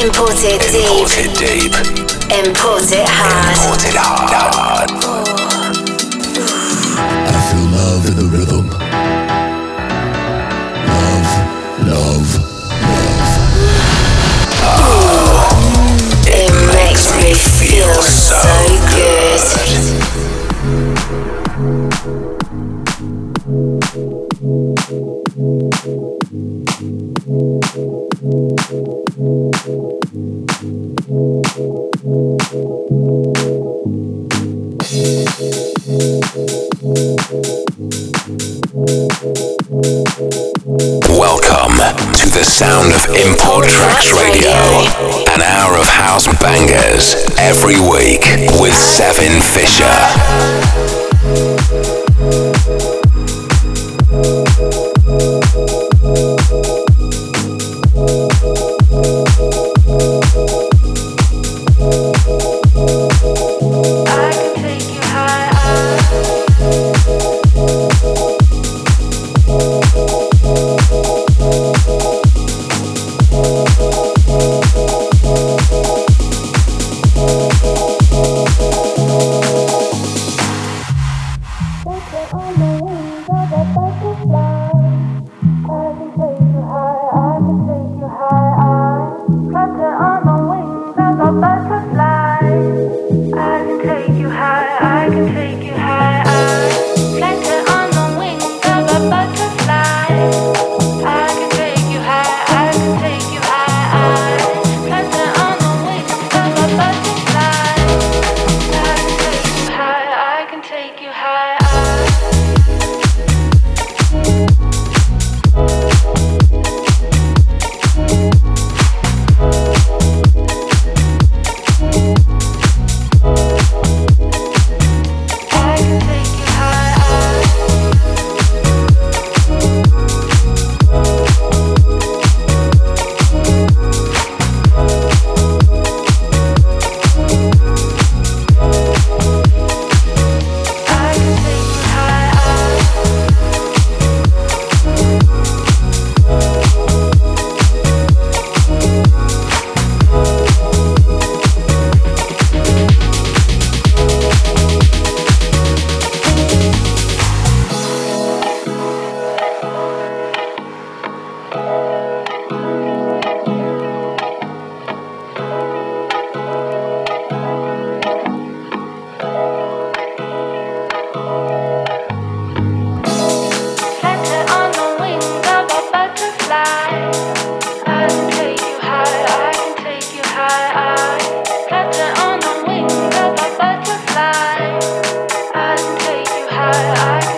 Imported deep. Imported deep. Import it hard. Imported hard. I feel love in the rhythm. Love, love, love. It makes me feel so good. The sound of Import Tracks Radio. An hour of house bangers every week with Seven Fisher. I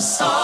Saturday